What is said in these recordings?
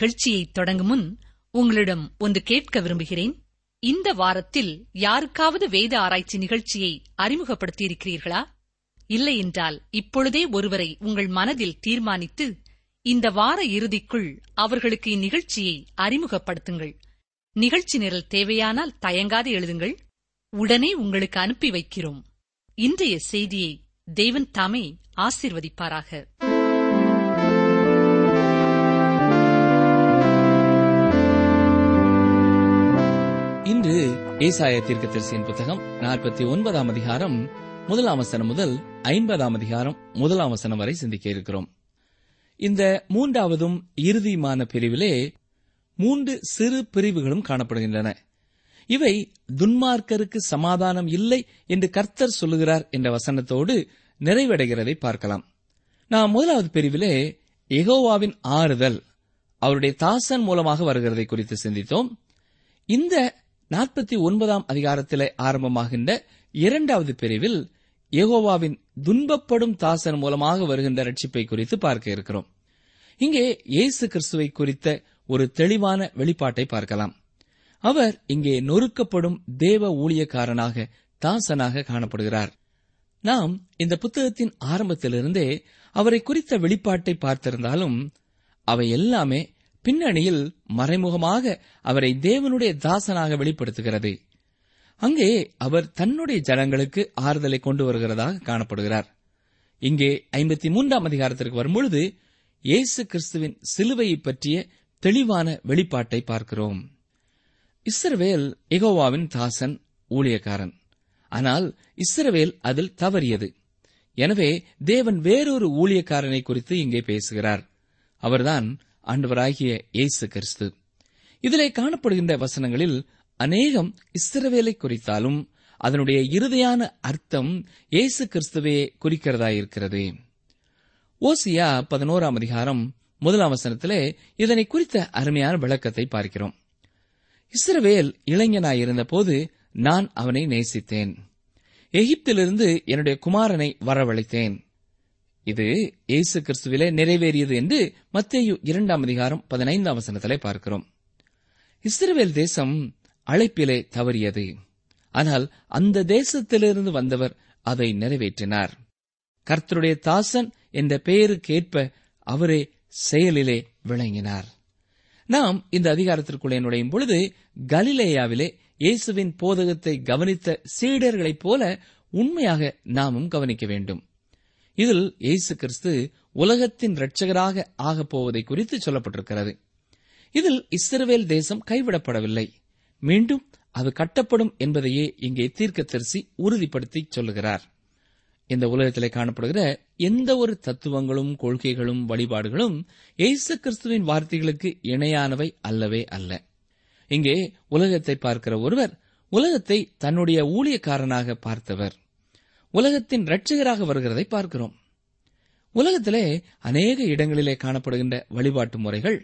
நிகழ்ச்சியை தொடங்கும் முன் உங்களிடம் ஒன்று கேட்க விரும்புகிறேன். இந்த வாரத்தில் யாருக்காவது வேத ஆராய்ச்சி நிகழ்ச்சியை அறிமுகப்படுத்தியிருக்கிறீர்களா? இல்லை என்றால் இப்பொழுதே ஒருவரை உங்கள் மனதில் தீர்மானித்து இந்த வார இறுதிக்குள் அவர்களுக்கு இந்நிகழ்ச்சியை அறிமுகப்படுத்துங்கள். நிகழ்ச்சி நிரல் தேவையானால் தயங்காது எழுதுங்கள். உடனே உங்களுக்கு அனுப்பி வைக்கிறோம். இன்றைய செய்தியை தேவன் தாமே ஆசிர்வதிப்பாராக. ஏசாய தீர்க்க தரிசியின் புத்தகம் நாற்பத்தி ஒன்பதாம் அதிகாரம் முதலாம் வசனம் முதல் ஐம்பதாம் அதிகாரம் முதலாம் வசனம் வரை சிந்திக்க இருக்கிறோம். இந்த மூன்றாவதும் இறுதியுமான பிரிவிலே மூன்று சிறு பிரிவுகளும் காணப்படுகின்றன. இவை துன்மார்க்கருக்கு சமாதானம் இல்லை என்று கர்த்தர் சொல்லுகிறார் என்ற வசனத்தோடு நிறைவடைகிறதை பார்க்கலாம். நாம் முதலாவது பிரிவிலே எகோவாவின் ஆறுதல் அவருடைய தாசன் மூலமாக வருகிறதை குறித்து சிந்தித்தோம். இந்த நாற்பத்தி ஒன்பதாம் அதிகாரத்திலே ஆரம்பமாகின்ற இரண்டாவது பிரிவில் யெகோவாவின் துன்பப்படும் தாசன் மூலமாக வருகின்ற ரட்சிப்பை குறித்து பார்க்க இருக்கிறோம். இங்கே இயேசு கிறிஸ்துவை குறித்த ஒரு தெளிவான வெளிப்பாட்டை பார்க்கலாம். அவர் இங்கே நொறுக்கப்படும் தேவ ஊழியக்காரனாக தாசனாக காணப்படுகிறார். நாம் இந்த புத்தகத்தின் ஆரம்பத்திலிருந்தே அவரை குறித்த வெளிப்பாட்டை பார்த்திருந்தாலும் அவை எல்லாமே பின்னணியில் மறைமுகமாக அவரை தேவனுடைய தாசனாக வெளிப்படுத்துகிறது. அங்கே அவர் தன்னுடைய ஜனங்களுக்கு ஆறுதலை கொண்டு வருகிறதாக காணப்படுகிறார். இங்கே ஐம்பத்தி மூன்றாம் அதிகாரத்திற்கு வரும்பொழுது இயேசு கிறிஸ்துவின் சிலுவையை பற்றிய தெளிவான வெளிப்பாட்டை பார்க்கிறோம். இஸ்ரவேல் எகோவாவின் தாசன் ஊழியக்காரன். ஆனால் இஸ்ரவேல் அதில் தவறியது. எனவே தேவன் வேறொரு ஊழியக்காரனை குறித்து இங்கே பேசுகிறார். அவர்தான் ஆண்டவராகிய இயேசு கிறிஸ்து. இதிலே காணப்படுகின்ற வசனங்களில் அநேகம் இஸ்ரவேலை குறித்தாலும் அதனுடைய இறுதியான அர்த்தம் இயேசு கிறிஸ்துவையே குறிக்கிறதாயிருக்கிறது. ஓசியா பதினோராம் அதிகாரம் முதலாம் வசனத்திலே இதனை குறித்த அருமையான விளக்கத்தை பார்க்கிறோம். இஸ்ரவேல் இளைஞனாயிருந்த போது நான் அவனை நேசித்தேன். எகிப்திலிருந்து என்னுடைய குமாரனை வரவழைத்தேன். இது இயேசு கிறிஸ்துவிலே நிறைவேறியது என்று மத்தேயு இரண்டாம் அதிகாரம் பதினைந்தாம் வசனத்திலே பார்க்கிறோம். இஸ்ரேல் தேசம் அழைப்பிலே தவறியது. ஆனால் அந்த தேசத்திலிருந்து வந்தவர் அதை நிறைவேற்றினார். கர்த்தருடைய தாசன் என்ற பெயருக்கேற்ப அவரே செயலிலே விளங்கினார். நாம் இந்த அதிகாரத்திற்குள்ளே நுழையும் பொழுது கலிலேயாவிலே இயேசுவின் போதகத்தை கவனித்த சீடர்களைப் போல உண்மையாக நாமும் கவனிக்க வேண்டும். இதில் இயேசு கிறிஸ்து உலகத்தின் இரட்சகராக ஆகப் போவதை குறித்து சொல்லப்பட்டிருக்கிறது. இதில் இஸ்ரவேல் தேசம் கைவிடப்படவில்லை. மீண்டும் அது கட்டப்படும் என்பதையே இங்கே தீர்க்கதரிசி உறுதிப்படுத்தி சொல்லுகிறார். இந்த உலகத்திலே காணப்படுகிற எந்த ஒரு தத்துவங்களும் கொள்கைகளும் வழிபாடுகளும் இயேசு கிறிஸ்துவின் வார்த்தைகளுக்கு இணையானவை அல்லவே அல்ல. இங்கே உலகத்தை பார்க்கிற ஒருவர் உலகத்தை தன்னுடைய ஊழியக்காரனாக பார்த்தவர். உலகத்தின் ரட்சகராக வருகிறதை பார்க்கிறோம். உலகத்திலே அநேக இடங்களிலே காணப்படுகின்ற வழிபாட்டு முறைகள்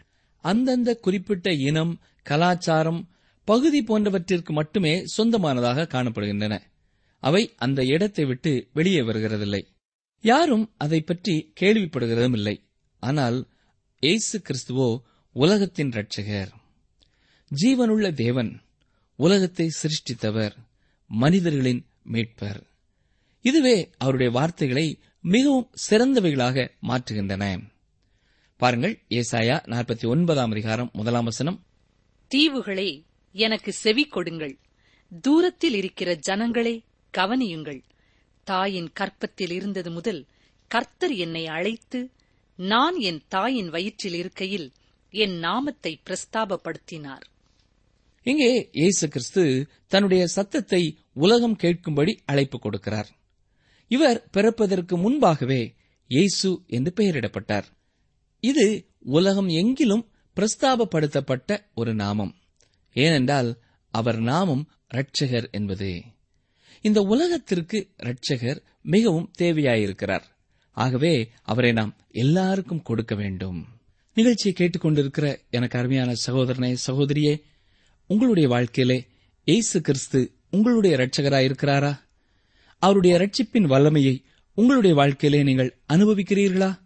அந்தந்த குறிப்பிட்ட இனம் கலாச்சாரம் பகுதி போன்றவற்றிற்கு மட்டுமே சொந்தமானதாக காணப்படுகின்றன. அவை அந்த இடத்தை விட்டு வெளியே வருகிறதில்லை. யாரும் அதை பற்றி கேள்விப்படுகிறதும் இல்லை ஆனால் ஏசு கிறிஸ்துவோ உலகத்தின் ரட்சகர் ஜீவனுள்ள தேவன் உலகத்தை சிருஷ்டித்தவர் மனிதர்களின் மீட்பர். இதுவே அவருடைய வார்த்தைகளை மிகவும் சிறந்தவைகளாக மாற்றுகின்றன. பாருங்கள் ஏசாயா நாற்பத்தி ஒன்பதாம் அதிகாரம் முதலாம் வசனம். தீவுகளே எனக்கு செவி கொடுங்கள். தூரத்தில் இருக்கிற ஜனங்களே கவனியுங்கள். தாயின் கற்பத்தில் இருந்தது முதல் கர்த்தர் என்னை அழைத்து நான் என் தாயின் வயிற்றில் இருக்கையில் என் நாமத்தை பிரஸ்தாபப்படுத்தினார். இங்கே இயேசு கிறிஸ்து தன்னுடைய சத்தத்தை உலகம் கேட்கும்படி அழைப்பு கொடுக்கிறார். இவர் பிறப்பதற்கு முன்பாகவே இயேசு என்று பெயரிடப்பட்டார். இது உலகம் எங்கிலும் பிரஸ்தாபப்படுத்தப்பட்ட ஒரு நாமம். ஏனென்றால் அவர் நாமம் இரட்சகர் என்பது. இந்த உலகத்திற்கு இரட்சகர் மிகவும் தேவையாயிருக்கிறார். ஆகவே அவரை நாம் எல்லாருக்கும் கொடுக்க வேண்டும். நிகழ்ச்சியை கேட்டுக்கொண்டிருக்கிற எனக்கு அருமையான சகோதரனே சகோதரியே உங்களுடைய வாழ்க்கையிலே இயேசு கிறிஸ்து உங்களுடைய இரட்சகராயிருக்கிறாரா? அவருடைய ரட்சிப்பின் வல்லமையை உங்களுடைய வாழ்க்கையிலே நீங்கள் அனுபவிக்கிறீர்களா?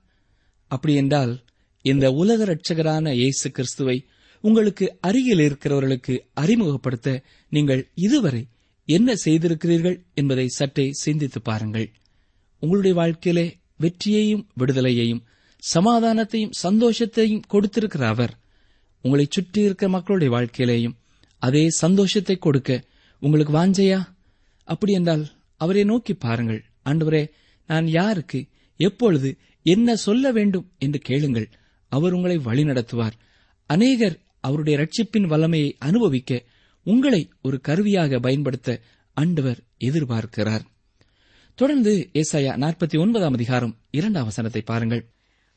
அப்படி என்றால் இந்த உலக ரட்சகரான இயேசு கிறிஸ்துவை உங்களுக்கு அருகில் இருக்கிறவர்களுக்கு அறிமுகப்படுத்த நீங்கள் இதுவரை என்ன செய்திருக்கிறீர்கள் என்பதை சற்றே சிந்தித்து பாருங்கள். உங்களுடைய வாழ்க்கையிலே வெற்றியையும் விடுதலையையும் சமாதானத்தையும் சந்தோஷத்தையும் கொடுத்திருக்கிற அவர் உங்களை சுற்றி இருக்கிற மக்களுடைய வாழ்க்கையிலேயும் அதே சந்தோஷத்தை கொடுக்க உங்களுக்கு வாஞ்சையா? அப்படி என்றால் அவரை நோக்கி பாருங்கள். ஆண்டவரே நான் யாருக்கு எப்பொழுது என்ன சொல்ல வேண்டும் என்று கேளுங்கள். அவர் உங்களை வழிநடத்துவார் அநேகர் அவருடைய ரட்சிப்பின் வல்லமையை அனுபவிக்க உங்களை ஒரு கருவியாக பயன்படுத்த ஆண்டவர் எதிர்பார்க்கிறார். தொடர்ந்து ஏசாயா நாற்பத்தி ஒன்பதாம் அதிகாரம் இரண்டாம் வசனத்தை பாருங்கள்.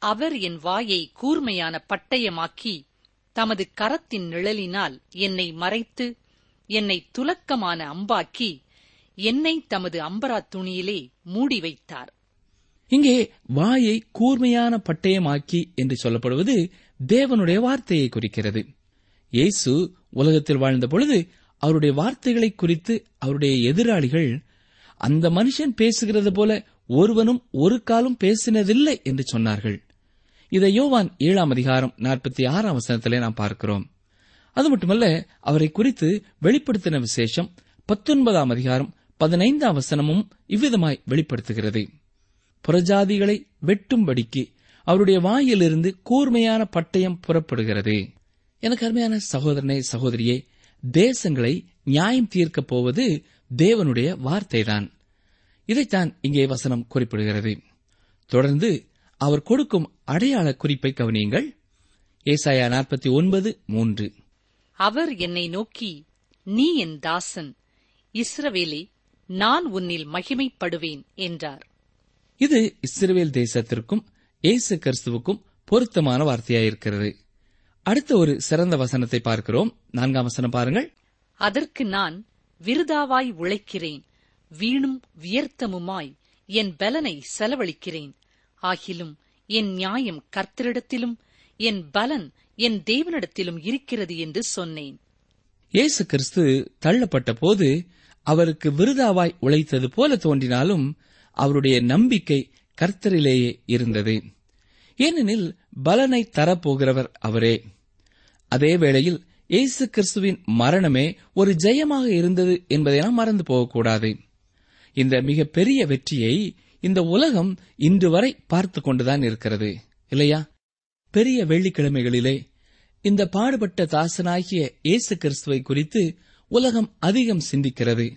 அவர் என் வாயை கூர்மையான பட்டயமாக்கி தமது கரத்தின் நிழலினால் என்னை மறைத்து என்னை துலக்கமான அம்பாக்கி என்னை தமது அம்பரா துணியிலே மூடி வைத்தார். இங்கே வாயை கூர்மையான பட்டயமாக்கி என்று சொல்லப்படுவது தேவனுடைய வார்த்தையை குறிக்கிறது. இயேசு உலகத்தில் வாழ்ந்த பொழுது அவருடைய வார்த்தைகளை குறித்து அவருடைய எதிராளிகள் அந்த மனுஷன் பேசுகிறது போல ஒருவனும் ஒரு காலும் பேசினதில்லை என்று சொன்னார்கள். இதை யோவான் ஏழாம் அதிகாரம் நாற்பத்தி ஆறாம் வசனத்திலே நாம் பார்க்கிறோம். அது மட்டுமல்ல அவரை குறித்து வெளிப்படுத்தின விசேஷம் பத்தொன்பதாம் அதிகாரம் பதினைந்தாம் வசனமும் இவ்விதமாய் வெளிப்படுத்துகிறது. புறஜாதிகளை வெட்டும்படிக்கு அவருடைய வாயிலிருந்து கூர்மையான பட்டயம் புறப்படுகிறது. எனக்கு அருமையான சகோதரனே சகோதரியே தேசங்களை நியாயம் தீர்க்கப் போவது தேவனுடைய வார்த்தைதான். இதைத்தான் இங்கே வசனம் குறிப்பிடுகிறது. தொடர்ந்து அவர் கொடுக்கும் அடையாள குறிப்பை கவனியுங்கள். ஏசாயா நாற்பத்தி ஒன்பது மூன்று. அவர் என்னை நோக்கி நீ என் தாசன் இஸ்ரவேலே நான் உன்னில் மகிமைப்படுவேன் என்றார். இது இஸ்ரவேல் தேசத்திற்கும் இயேசு கிறிஸ்துவுக்கும் பொருத்தமான வார்த்தையாயிருக்கிறது. அடுத்த ஒரு சிறந்த வசனத்தை பார்க்கிறோம். நான்காம் வசனம் பாருங்கள். அதற்கு நான் விருதாவாய் உழைக்கிறேன் வீணும் வியர்த்தமுமாய் என் பலனை செலவழிக்கிறேன். ஆகிலும் என் நியாயம் கர்த்தரிடத்திலும் என் பலன் என் தேவனிடத்திலும் இருக்கிறது என்று சொன்னேன். இயேசு கிறிஸ்து தள்ளப்பட்ட போது அவருக்கு விருதாவாய் உழைத்தது போல தோன்றினாலும் அவருடைய நம்பிக்கை கர்த்தரிலேயே இருந்தது. ஏனெனில் பலனை தரப்போகிறவர் அவரே. அதே வேளையில் இயேசு கிறிஸ்துவின் மரணமே ஒரு ஜெயமாக இருந்தது என்பதை நாம் மறந்து போகக்கூடாது. இந்த மிக பெரிய வெற்றியை இந்த உலகம் இன்று வரை பார்த்து கொண்டுதான் இருக்கிறது. இல்லையா? பெரிய வெள்ளிக்கிழமைகளிலே இந்த பாடுபட்ட தாசனாகிய இயேசு கிறிஸ்துவை குறித்து உலகம் அதிகம் சிந்திக்கிறது.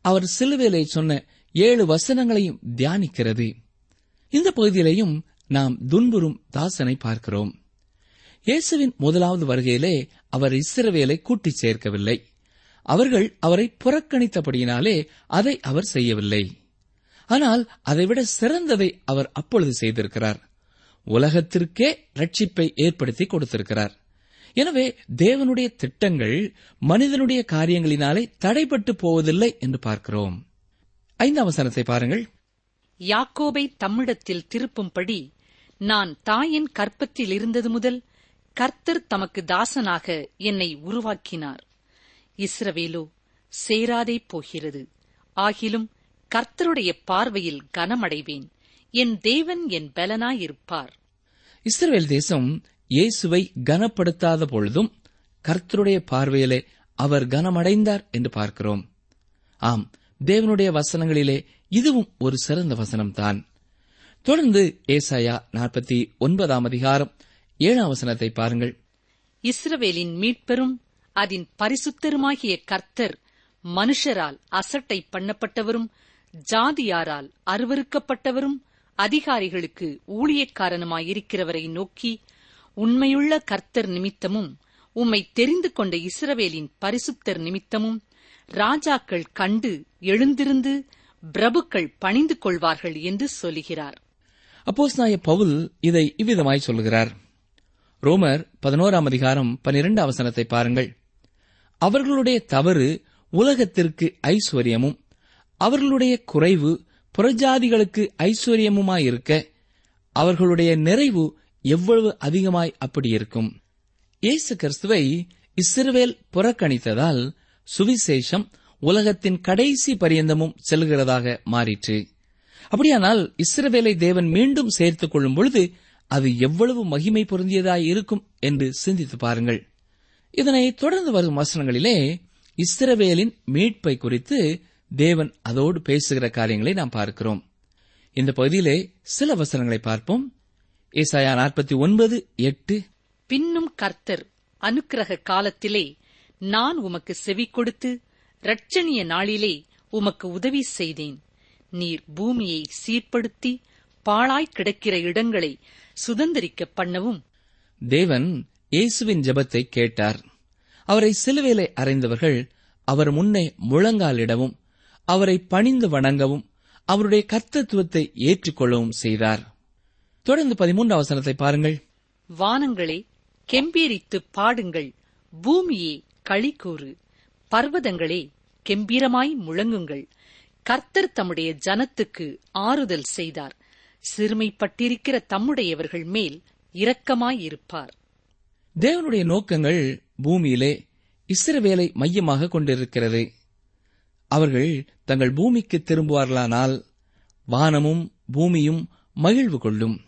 அவர் சிலுவையிலே சொன்ன ஏழு வசனங்களையும் தியானிக்கிறது. இந்த பகுதியிலேயும் நாம் துன்புறும் தாசனை பார்க்கிறோம். இயேசுவின் முதலாவது வருகையிலே அவர் இஸ்ரவேலை கூட்டிச் சேர்க்கவில்லை. அவர்கள் அவரை புறக்கணித்தபடியினாலே அதை அவர் செய்யவில்லை. ஆனால் அதைவிட சிறந்ததை அவர் அப்பொழுது செய்திருக்கிறார். உலகத்திற்கே ரட்சிப்பை ஏற்படுத்தி கொடுத்திருக்கிறார். எனவே தேவனுடைய திட்டங்கள் மனிதனுடைய காரியங்களினாலே தடைபட்டு போவதில்லை என்று பார்க்கிறோம். ஐந்தாம் வசனத்தை பாருங்கள். யாக்கோபை தம்மிடத்தில் திருப்பும்படி நான் தாயின் கற்பத்தில் இருந்தது முதல் கர்த்தர் தமக்கு தாசனாக என்னை உருவாக்கினார். இஸ்ரவேலோ சேராதே போகிறது. ஆகிலும் கர்த்தருடைய பார்வையில் கனமடைவேன். என் தேவன் என் பலனாயிருப்பார். இஸ்ரவேல் தேசம் இயேசுவை கனப்படுத்தாத பொழுதும் கர்த்தருடைய பார்வையிலே அவர் கனமடைந்தார் என்று பார்க்கிறோம். ஆம் தேவனுடைய வசனங்களிலே இதுவும் ஒரு சிறந்த வசனம்தான். தொடர்ந்து ஏசாயா நாற்பத்தி ஒன்பதாம் அதிகாரம் ஏழாம் வசனத்தை பாருங்கள். இஸ்ரவேலின் மீட்பெரும் அதன் பரிசுத்தருமாகிய கர்த்தர் மனுஷரால் அசட்டை பண்ணப்பட்டவரும் ஜாதியாரால் அருவருக்கப்பட்டவரும் அதிகாரிகளுக்கு ஊழியக்காரனுமாயிருக்கிறவரை நோக்கி உண்மையுள்ள கர்த்தர் நிமித்தமும் உம்மை தெரிந்து கொண்ட இஸ்ரவேலின் பரிசுத்தர் நிமித்தமும் ராஜாக்கள் கண்டு எழுந்திருந்து பிரபுக்கள் பணிந்து கொள்வார்கள் என்று சொல்லுகிறார். அப்போஸ்நாய பவுல் இதை இவ்விதமாய் சொல்லுகிறார். ரோமர் பதினோராம் அதிகாரம் பனிரெண்டு அவசரத்தை பாருங்கள். அவர்களுடைய தவறு உலகத்திற்கு ஐஸ்வர்யமும் அவர்களுடைய குறைவு புறஜாதிகளுக்கு ஐஸ்வர்யமுமாயிருக்க அவர்களுடைய நிறைவு எவ்வளவு அதிகமாய் அப்படி இருக்கும்? இயேசு கிறிஸ்துவை இஸ்ரவேல் புறக்கணித்ததால் சுவிசேஷம் உலகத்தின் கடைசி பரியந்தமும் செல்கிறதாக மாறிற்று. அப்படியானால் இஸ்ரவேலை தேவன் மீண்டும் சேர்த்துக் கொள்ளும் பொழுது அது எவ்வளவு மகிமை பொருந்தியதாய் இருக்கும் என்று சிந்தித்து பாருங்கள். இதனை தொடர்ந்து வரும் வசனங்களிலே இஸ்ரவேலின் மீட்பை குறித்து தேவன் அதோடு பேசுகிற காரியங்களை நாம் பார்க்கிறோம். இந்த பகுதியிலே சில வசனங்களை பார்ப்போம். ஏசாயா நாற்பத்தி ஒன்பது எட்டு. பின்னும் கர்த்தர் அனுக்கிரக காலத்திலே நான் உமக்கு செவி கொடுத்து இரட்சணிய நாளிலே உமக்கு உதவி செய்தேன். நீர் பூமியை சீர்படுத்தி பாழாய் கிடக்கிற இடங்களை சுதந்திரிக்க பண்ணவும். தேவன் இயேசுவின் ஜெபத்தை கேட்டார். அவரை சிலுவையிலே அறைந்தவர்கள் அவர் முன்னே முழங்காலிடவும் அவரை பணிந்து வணங்கவும் அவருடைய கர்த்தத்துவத்தை ஏற்றுக்கொள்ளவும் செய்தார். தொடர்ந்து பதிமூன்று வசனத்தை பாருங்கள். வானங்களே கெம்பீரித்துப் பாடுங்கள். பூமியே களிகூறு. பர்வதங்களே கெம்பீரமாய் முழங்குங்கள். கர்த்தர் தம்முடைய ஜனத்துக்கு ஆறுதல் செய்தார். சிறுமைப்பட்டிருக்கிற தம்முடையவர்கள் மேல் இரக்கமாயிருப்பார். தேவனுடைய நோக்கங்கள் பூமியிலே இஸ்ரவேலை மையமாக கொண்டிருக்கிறது. அவர்கள் தங்கள் பூமிக்கு திரும்புவார்களானால் வானமும் பூமியும் மகிழ்வு கொள்ளும்.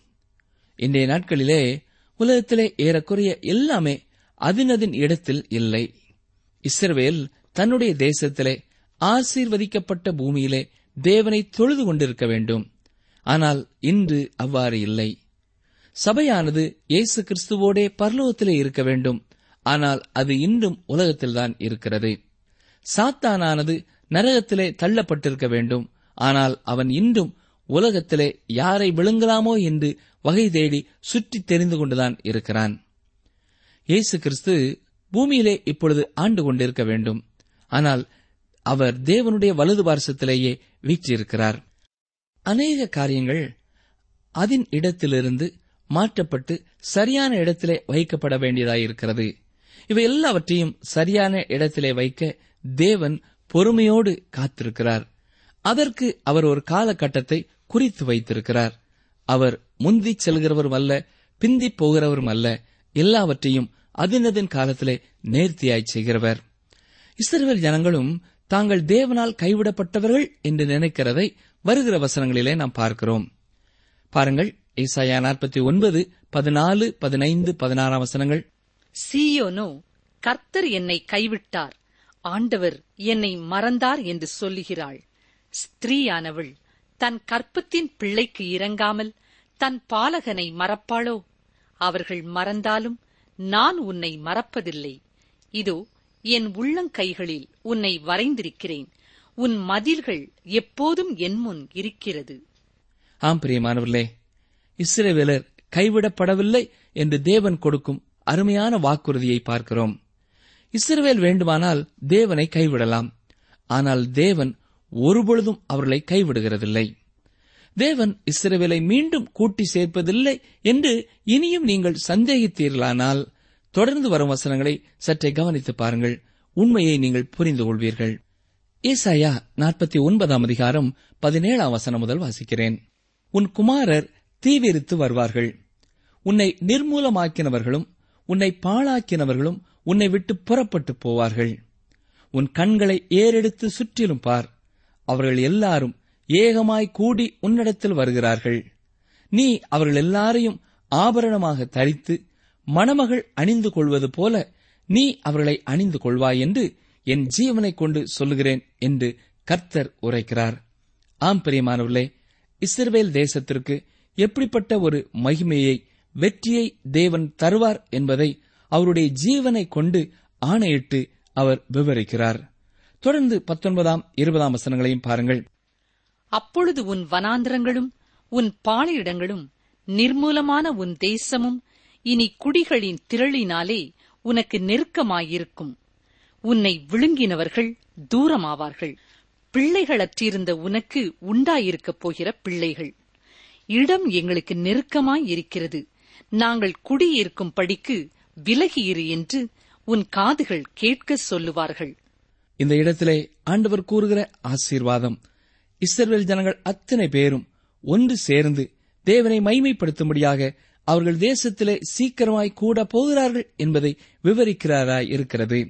இன்றைய நாட்களிலே உலகத்திலே ஏறக்குறைய எல்லாமே அதினதின் இடத்தில் இல்லை. இஸ்ரவேல் தன்னுடைய தேசத்திலே ஆசீர்வதிக்கப்பட்ட பூமியிலே தேவனை தொழுது கொண்டிருக்க வேண்டும். ஆனால் இன்று அவ்வாறு இல்லை. சபையானது இயேசு கிறிஸ்துவோடே பரலோகத்திலே இருக்க வேண்டும். ஆனால் அது இன்றும் உலகத்தில்தான் இருக்கிறது. சாத்தானானது நரகத்திலே தள்ளப்பட்டிருக்க வேண்டும். ஆனால் அவன் இன்றும் உலகத்திலே யாரை விழுங்கலாமோ என்று வகை தேடி சுற்றி தெரிந்து கொண்டுதான் இருக்கிறான். இயேசு கிறிஸ்து பூமியிலே இப்பொழுது ஆண்டு கொண்டிருக்க வேண்டும். ஆனால் அவர் தேவனுடைய வலது பார்சத்திலேயே வீற்றிருக்கிறார். அநேக காரியங்கள் அதன் இடத்திலிருந்து மாற்றப்பட்டு சரியான இடத்திலே வைக்கப்பட வேண்டியதாயிருக்கிறது. இவை எல்லாவற்றையும் சரியான இடத்திலே வைக்க தேவன் பொறுமையோடு காத்திருக்கிறார். அதற்கு அவர் ஒரு காலகட்டத்தை குறித்து வைத்திருக்கிறார். அவர் முந்தி செல்கிறவரும் அல்ல பிந்திப் போகிறவரும் அல்ல எல்லாவற்றையும் அதினதின் காலத்திலே நேர்த்தியாய் செய்கிறவர். இஸ்ரவேல் ஜனங்களும் தாங்கள் தேவனால் கைவிடப்பட்டவர்கள் என்று நினைக்கிறதை வருகிற வசனங்களிலே நாம் பார்க்கிறோம். பாருங்கள் ஈசாயா நாற்பத்தி ஒன்பது பதினாலு பதினைந்து பதினாறாம் வசனங்கள். சீயோனோ கர்த்தர் என்னை கைவிட்டார். ஆண்டவர் என்னை மறந்தார் என்று சொல்லுகிறாள். ஸ்திரீயானவள் தன் கற்பத்தின் பிள்ளைக்கு இறங்காமல் தன் பாலகனை மறப்பாளோ? அவர்கள் மறந்தாலும் நான் உன்னை மறப்பதில்லை. இதோ என் உள்ளங்கைகளில் உன்னை வரைந்திருக்கிறேன். உன் மதில்கள் எப்போதும் என் முன் இருக்கிறது. ஆம் பிரியமானவர்களே இஸ்ரேவேலர் கைவிடப்படவில்லை என்று தேவன் கொடுக்கும் அருமையான வாக்குறுதியை பார்க்கிறோம். இஸ்ரவேல் வேண்டுமானால் தேவனை கைவிடலாம். ஆனால் தேவன் ஒருபொழுதும் அவர்களை கைவிடுகிறதில்லை. தேவன் இஸ்ரவேலை மீண்டும் கூட்டி சேர்ப்பதில்லை என்று இனியும் நீங்கள் சந்தேகித்தீர்களானால் தொடர்ந்து வரும் வசனங்களை சற்றே கவனித்து பாருங்கள். உண்மையை நீங்கள் புரிந்து கொள்வீர்கள். ஏசாயா நாற்பத்தி ஒன்பதாம் அதிகாரம் பதினேழாம் வசனம் முதல் வாசிக்கிறேன். உன் குமாரர் தீவிரித்து வருவார்கள். உன்னை நிர்மூலமாக்கினவர்களும் உன்னை பாழாக்கினவர்களும் உன்னை விட்டு புறப்பட்டு போவார்கள். உன் கண்களை ஏறெடுத்து சுற்றிலும் பார். அவர்கள் எல்லாரும் ஏகமாய் கூடி உன்னிடத்தில் வருகிறார்கள். நீ அவர்கள் எல்லாரையும் ஆபரணமாக தரித்து மணமகள் அணிந்து கொள்வது போல நீ அவர்களை அணிந்து கொள்வாய் என்று என் ஜீவனைக் கொண்டு சொல்லுகிறேன் என்று கர்த்தர் உரைக்கிறார். ஆம் பிரியமானவர்களே இஸ்ரேல் தேசத்திற்கு எப்படிப்பட்ட ஒரு மகிமையை வெற்றியை தேவன் தருவார் என்பதை அவருடைய ஜீவனை கொண்டு ஆணையிட்டு அவர் விவரிக்கிறார். தொடர்ந்து பத்தொன்பதாம் இருபதாம் வசனங்களையும் பாருங்கள். அப்பொழுது உன் வனாந்திரங்களும் உன் பாலையிடங்களும் நிர்மூலமான உன் தேசமும் இனி குடிகளின் திரளினாலே உனக்கு நெருக்கமாயிருக்கும். உன்னை விழுங்கினவர்கள் தூரமாவார்கள். பிள்ளைகளற்றிருந்த உனக்கு உண்டாயிருக்கப் போகிற பிள்ளைகள். இடம் எங்களுக்கு நெருக்கமாய் இருக்கிறது நாங்கள் குடியிருக்கும் படிக்கு விலகியிரு என்று உன் காதுகள் கேட்க சொல்லுவார்கள். இந்த இடத்திலே ஆண்டவர் கூறுகிற ஆசீர்வாதம். இஸ்ரேல் ஜனங்கள் அத்தனை பேரும் ஒன்று சேர்ந்து தேவனை மைமைப்படுத்தும்படியாக அவர்கள் தேசத்திலே சீக்கிரமாய் கூட போகிறார்கள் என்பதை விவரிக்கிறாராய் இருக்கிறது.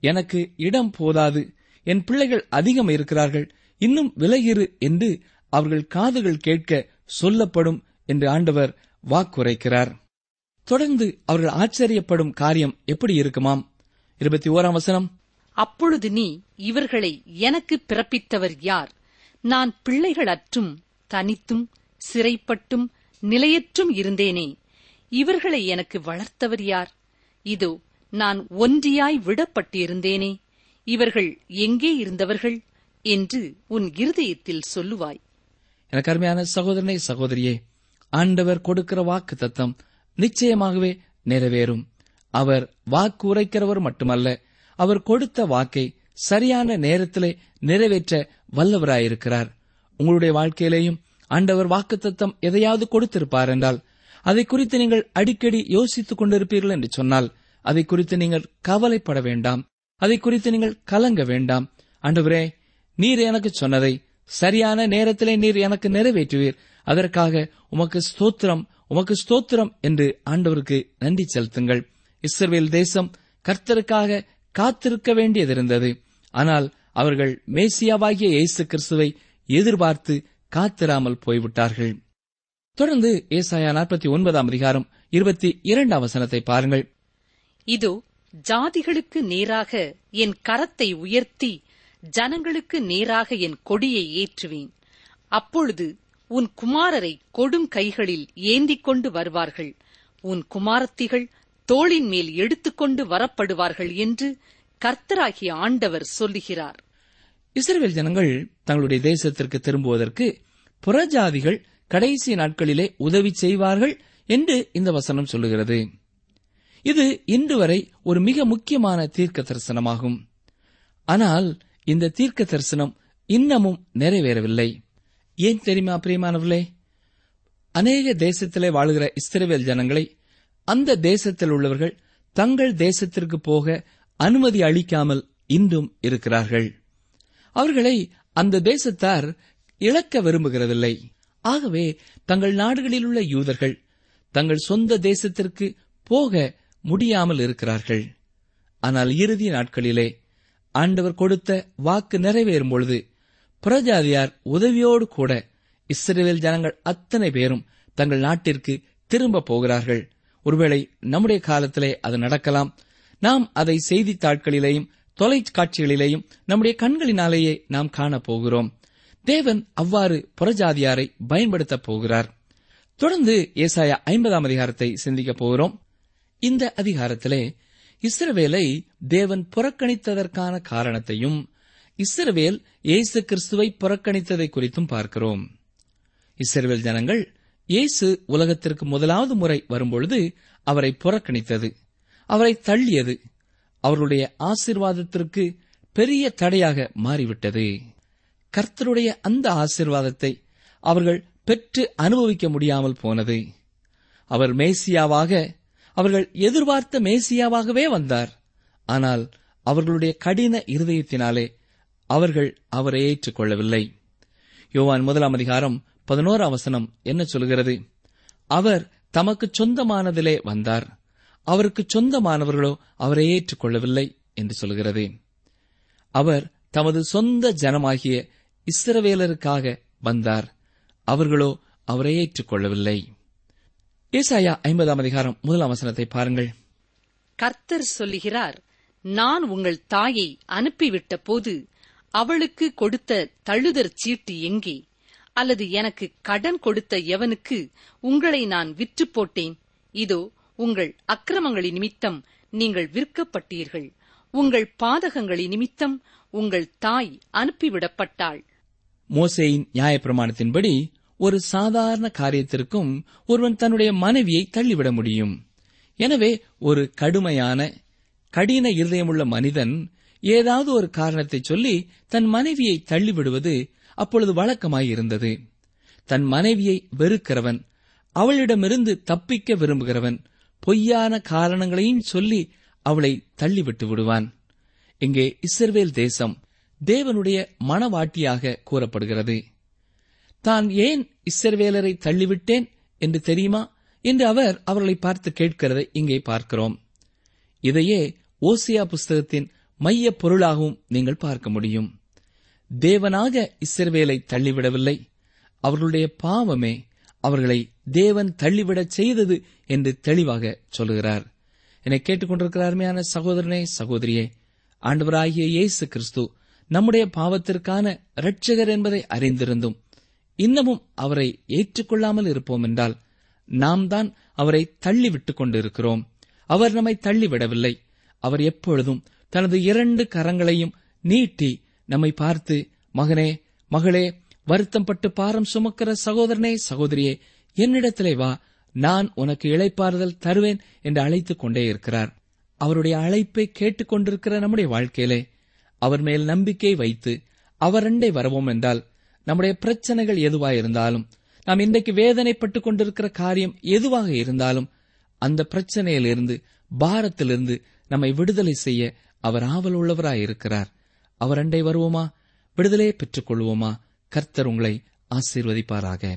எனக்கு இடம் போதாது என் பிள்ளைகள் அதிகம் இருக்கிறார்கள் இன்னும் விலகிரு என்று அவர்கள் காதுகள் கேட்க சொல்லப்படும் என்று ஆண்டவர் வாக்குரைக்கிறார். தொடர்ந்து அவர்கள் ஆச்சரியப்படும் காரியம் எப்படி இருக்குமாம்? இருபத்தி ஓராம் வசனம் அப்பொழுது நீ இவர்களை எனக்கு பிறப்பித்தவர் யார்? நான் பிள்ளைகள் அற்றும் தனித்தும் சிறைப்பட்டும் நிலையற்றும் இருந்தேனே. இவர்களை எனக்கு வளர்த்தவர் யார்? இதோ நான் ஒன்றியாய் விடப்பட்டிருந்தேனே. இவர்கள் எங்கே இருந்தவர்கள் என்று உன் இருதயத்தில் சொல்லுவாய். எனக்கு அருமையான சகோதரனை சகோதரியே ஆண்டவர் கொடுக்கிற வாக்கு தத்தம் நிச்சயமாகவே நிறைவேறும். அவர் வாக்கு உரைக்கிறவர் மட்டுமல்ல அவர் கொடுத்த வாக்கை சரியான நேரத்திலே நிறைவேற்ற வல்லவராயிருக்கிறார். உங்களுடைய வாழ்க்கையிலேயும் ஆண்டவர் வாக்குத்தத்தம் எதையாவது கொடுத்திருப்பார் என்றால் அதை குறித்து நீங்கள் அடிக்கடி யோசித்துக் கொண்டிருப்பீர்கள் என்று சொன்னால் அதை குறித்து நீங்கள் கவலைப்பட வேண்டாம். அதை குறித்து நீங்கள் கலங்க வேண்டாம். ஆண்டவரே நீர் எனக்கு சொன்னதை சரியான நேரத்திலே நீர் எனக்கு நிறைவேற்றுவீர். அதற்காக உமக்கு ஸ்தோத்திரம் உமக்கு ஸ்தோத்திரம் என்று ஆண்டவருக்கு நன்றி செலுத்துங்கள். இஸ்ரேல் தேசம் கர்த்தருக்காக காத்திருக்க வேண்டியதிருந்தது. ஆனால் அவர்கள் மேசியாவாகிய இயேசு கிறிஸ்துவை எதிர்பார்த்து காத்திராமல் போய்விட்டார்கள். தொடர்ந்து ஏசாயா நாற்பத்தி ஒன்பதாம் அதிகாரம் இருபத்தி இரண்டாம் வசனத்தை பாருங்கள். இதோ ஜாதிகளுக்கு நேராக என் கரத்தை உயர்த்தி ஜனங்களுக்கு நேராக என் கொடியை ஏற்றுவேன். அப்பொழுது உன் குமாரரை கொடும் கைகளில் ஏந்திக் கொண்டு வருவார்கள். உன் குமாரத்திகள் தோளின் மேல் எடுத்துக்கொண்டு வரப்படுவார்கள் என்று கர்த்தராகிய ஆண்டவர் சொல்லுகிறார். இஸ்ரேல் ஜனங்கள் தங்களுடைய தேசத்திற்கு திரும்புவதற்கு புறஜாதிகள் கடைசி நாட்களிலே உதவி செய்வார்கள் என்று இந்த வசனம் சொல்லுகிறது. இது இன்று வரை ஒரு மிக முக்கியமான தீர்க்க தரிசனமாகும். ஆனால் இந்த தீர்க்க தரிசனம் இன்னமும் நிறைவேறவில்லை. ஏன் தெரியுமா பிரியமானவர்களே? அநேக தேசத்திலே வாழுகிற இஸ்ரவேல் ஜனங்களை அந்த தேசத்தில் உள்ளவர்கள் தங்கள் தேசத்திற்கு போக அனுமதி அளிக்காமல் இன்றும் இருக்கிறார்கள். அவர்களை அந்த தேசத்தார் இழக்க விரும்புகிறதில்லை. ஆகவே தங்கள் நாடுகளில் உள்ள யூதர்கள் தங்கள் சொந்த தேசத்திற்கு போக முடியாமல் இருக்கிறார்கள். ஆனால் இறுதி நாட்களிலே ஆண்டவர் கொடுத்த வாக்கு நிறைவேறும் பொழுது புறஜாதியார் உதவியோடு கூட இஸ்ரேல் ஜனங்கள் அத்தனை பேரும் தங்கள் நாட்டிற்கு திரும்ப போகிறார்கள். ஒருவேளை நம்முடைய காலத்திலே அது நடக்கலாம். நாம் அதை செய்தித்தாட்களிலேயும் தொலைக்காட்சிகளிலேயும் நம்முடைய கண்களினாலேயே நாம் காணப் போகிறோம் தேவன் அவ்வாறு புறஜாதியாரை பயன்படுத்தப் போகிறார். தொடர்ந்து ஏசாயா ஐம்பதாம் அதிகாரத்தை சிந்திக்கப் போகிறோம். இந்த அதிகாரத்திலே இஸ்ரவேலை தேவன் புறக்கணித்ததற்கான காரணத்தையும் இஸ்ரவேல் இயேசு கிறிஸ்துவை புறக்கணித்ததை குறித்தும் பார்க்கிறோம். இஸ்ரவேல் ஜனங்கள் இயேசு உலகத்திற்கு முதலாவது முறை வரும்பொழுது அவரை புறக்கணித்தது. அவரை தள்ளியது. அவர்களுடைய ஆசிர்வாதத்திற்கு பெரிய தடையாக மாறிவிட்டது. கர்த்தருடைய அந்த ஆசிர்வாதத்தை அவர்கள் பெற்று அனுபவிக்க முடியாமல் போனது. அவர் மேசியாவாக அவர்கள் எதிர்பார்த்த மேசியாவாகவே வந்தார். ஆனால் அவர்களுடைய கடின இருதயத்தினாலே அவர்கள் அவரை ஏற்றுக்கொள்ளவில்லை. யோவான் முதலாம் அதிகாரம் பதினோரு அவசனம் என்ன சொல்கிறது? அவர் தமக்கு சொந்தமானதிலே வந்தார். அவருக்கு சொந்தமானவர்களோ அவரை ஏற்றுக்கொள்ளவில்லை என்று சொல்கிறது அவர் தமது சொந்த ஜனமாகிய இஸ்ரவேலருக்காக வந்தார். அவர்களோ அவரை ஏற்றுக்கொள்ளவில்லை. ஏசாயா ஐம்பதாம் அதிகாரம் முதலாம் வசனத்தை பாருங்கள். கர்த்தர் சொல்லுகிறார் நான் உங்கள் தாயை அனுப்பிவிட்ட போது அவளுக்கு கொடுத்த தழுதற் சீட்டு எங்கே? அல்லது எனக்கு கடன் கொடுத்த எவனுக்கு உங்களை நான் விற்று போட்டேன்? இதோ உங்கள் அக்கிரமங்களின் நிமித்தம் நீங்கள் விற்கப்பட்டீர்கள். உங்கள் பாதகங்களின் நிமித்தம் உங்கள் தாய் அனுப்பிவிடப்பட்டாள். மோசேயின் நியாயப்பிரமாணத்தின்படி ஒரு சாதாரண காரியத்திற்கும் ஒருவன் தன்னுடைய மனைவியை தள்ளிவிட முடியும். எனவே ஒரு கடுமையான கடின இருதயமுள்ள மனிதன் ஏதாவது ஒரு காரணத்தை சொல்லி தன் மனைவியை தள்ளிவிடுவது அப்பொழுது வழக்கமாயிருந்தது. தன் மனைவியை வெறுக்கிறவன் அவளிடமிருந்து தப்பிக்க விரும்புகிறவன் பொய்யான காரணங்களையும் சொல்லி அவளை தள்ளிவிட்டு விடுவான். இங்கே இஸ்ரவேல் தேசம் தேவனுடைய மனவாட்டியாக கூறப்படுகிறது. தான் ஏன் இஸ்ரவேலரை தள்ளிவிட்டேன் என்று தெரியுமா? என்று அவர் அவர்களை பார்த்து கேட்கிறதை இங்கே பார்க்கிறோம். இதையே ஓசியா புஸ்தகத்தின் மைய பொருளாகவும் நீங்கள் பார்க்க முடியும். தேவனாக இஸ்ரவேலை தள்ளிவிடவில்லை. அவர்களுடைய பாவமே அவர்களை தேவன் தள்ளிவிடச் செய்தது என்று தெளிவாக சொல்லுகிறார். என்னை கேட்டுக்கொண்டிருக்கிற அருமையான சகோதரனே சகோதரியே ஆண்டவராகிய இயேசு கிறிஸ்து நம்முடைய பாவத்திற்கான இரட்சகர் என்பதை அறிந்திருந்தும் இன்னமும் அவரை ஏற்றுக்கொள்ளாமல் இருப்போம் என்றால் நாம் தான் அவரை தள்ளிவிட்டுக் கொண்டிருக்கிறோம். அவர் நம்மை தள்ளிவிடவில்லை. அவர் எப்பொழுதும் தனது இரண்டு கரங்களையும் நீட்டி நம்மை பார்த்து மகனே மகளே வருத்தம் பட்டு பாரம் சுமக்கிற சகோதரனே சகோதரியே என்னிடத்திலே வா. நான் உனக்கு இழைப்பாறுதல் தருவேன் என்று அழைத்துக் கொண்டே இருக்கிறார். அவருடைய அழைப்பை கேட்டுக்கொண்டிருக்கிற நம்முடைய வாழ்க்கையிலே அவர் மேல் நம்பிக்கை வைத்து அவரண்டை வரவோம் என்றால் நம்முடைய பிரச்சனைகள் எதுவாயிருந்தாலும் நாம் இன்றைக்கு வேதனைப்பட்டுக் கொண்டிருக்கிற காரியம் எதுவாக இருந்தாலும் அந்த பிரச்சனையிலிருந்து பாரத்திலிருந்து நம்மை விடுதலை செய்ய அவர் ஆவல் உள்ளவராயிருக்கிறார் அவர் அண்டை வருவோமா? விடுதலையை பெற்றுக் கொள்வோமா? கர்த்தர் உங்களை ஆசீர்வதிப்பாராக.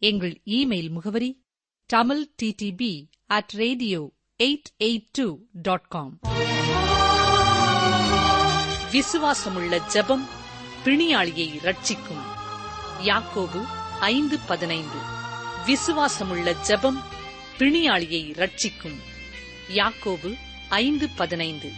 எங்கள் இமெயில் முகவரி Tamil DTP at radio eight eight two dot com விசுவாசமுள்ள ஜெபம் பிணியாளியை ரட்சிக்கும். யாக்கோபு ஐந்து பதினைந்து. விசுவாசமுள்ள ஜெபம் பிணியாளியை ரட்சிக்கும். யாக்கோபு ஐந்து பதினைந்து.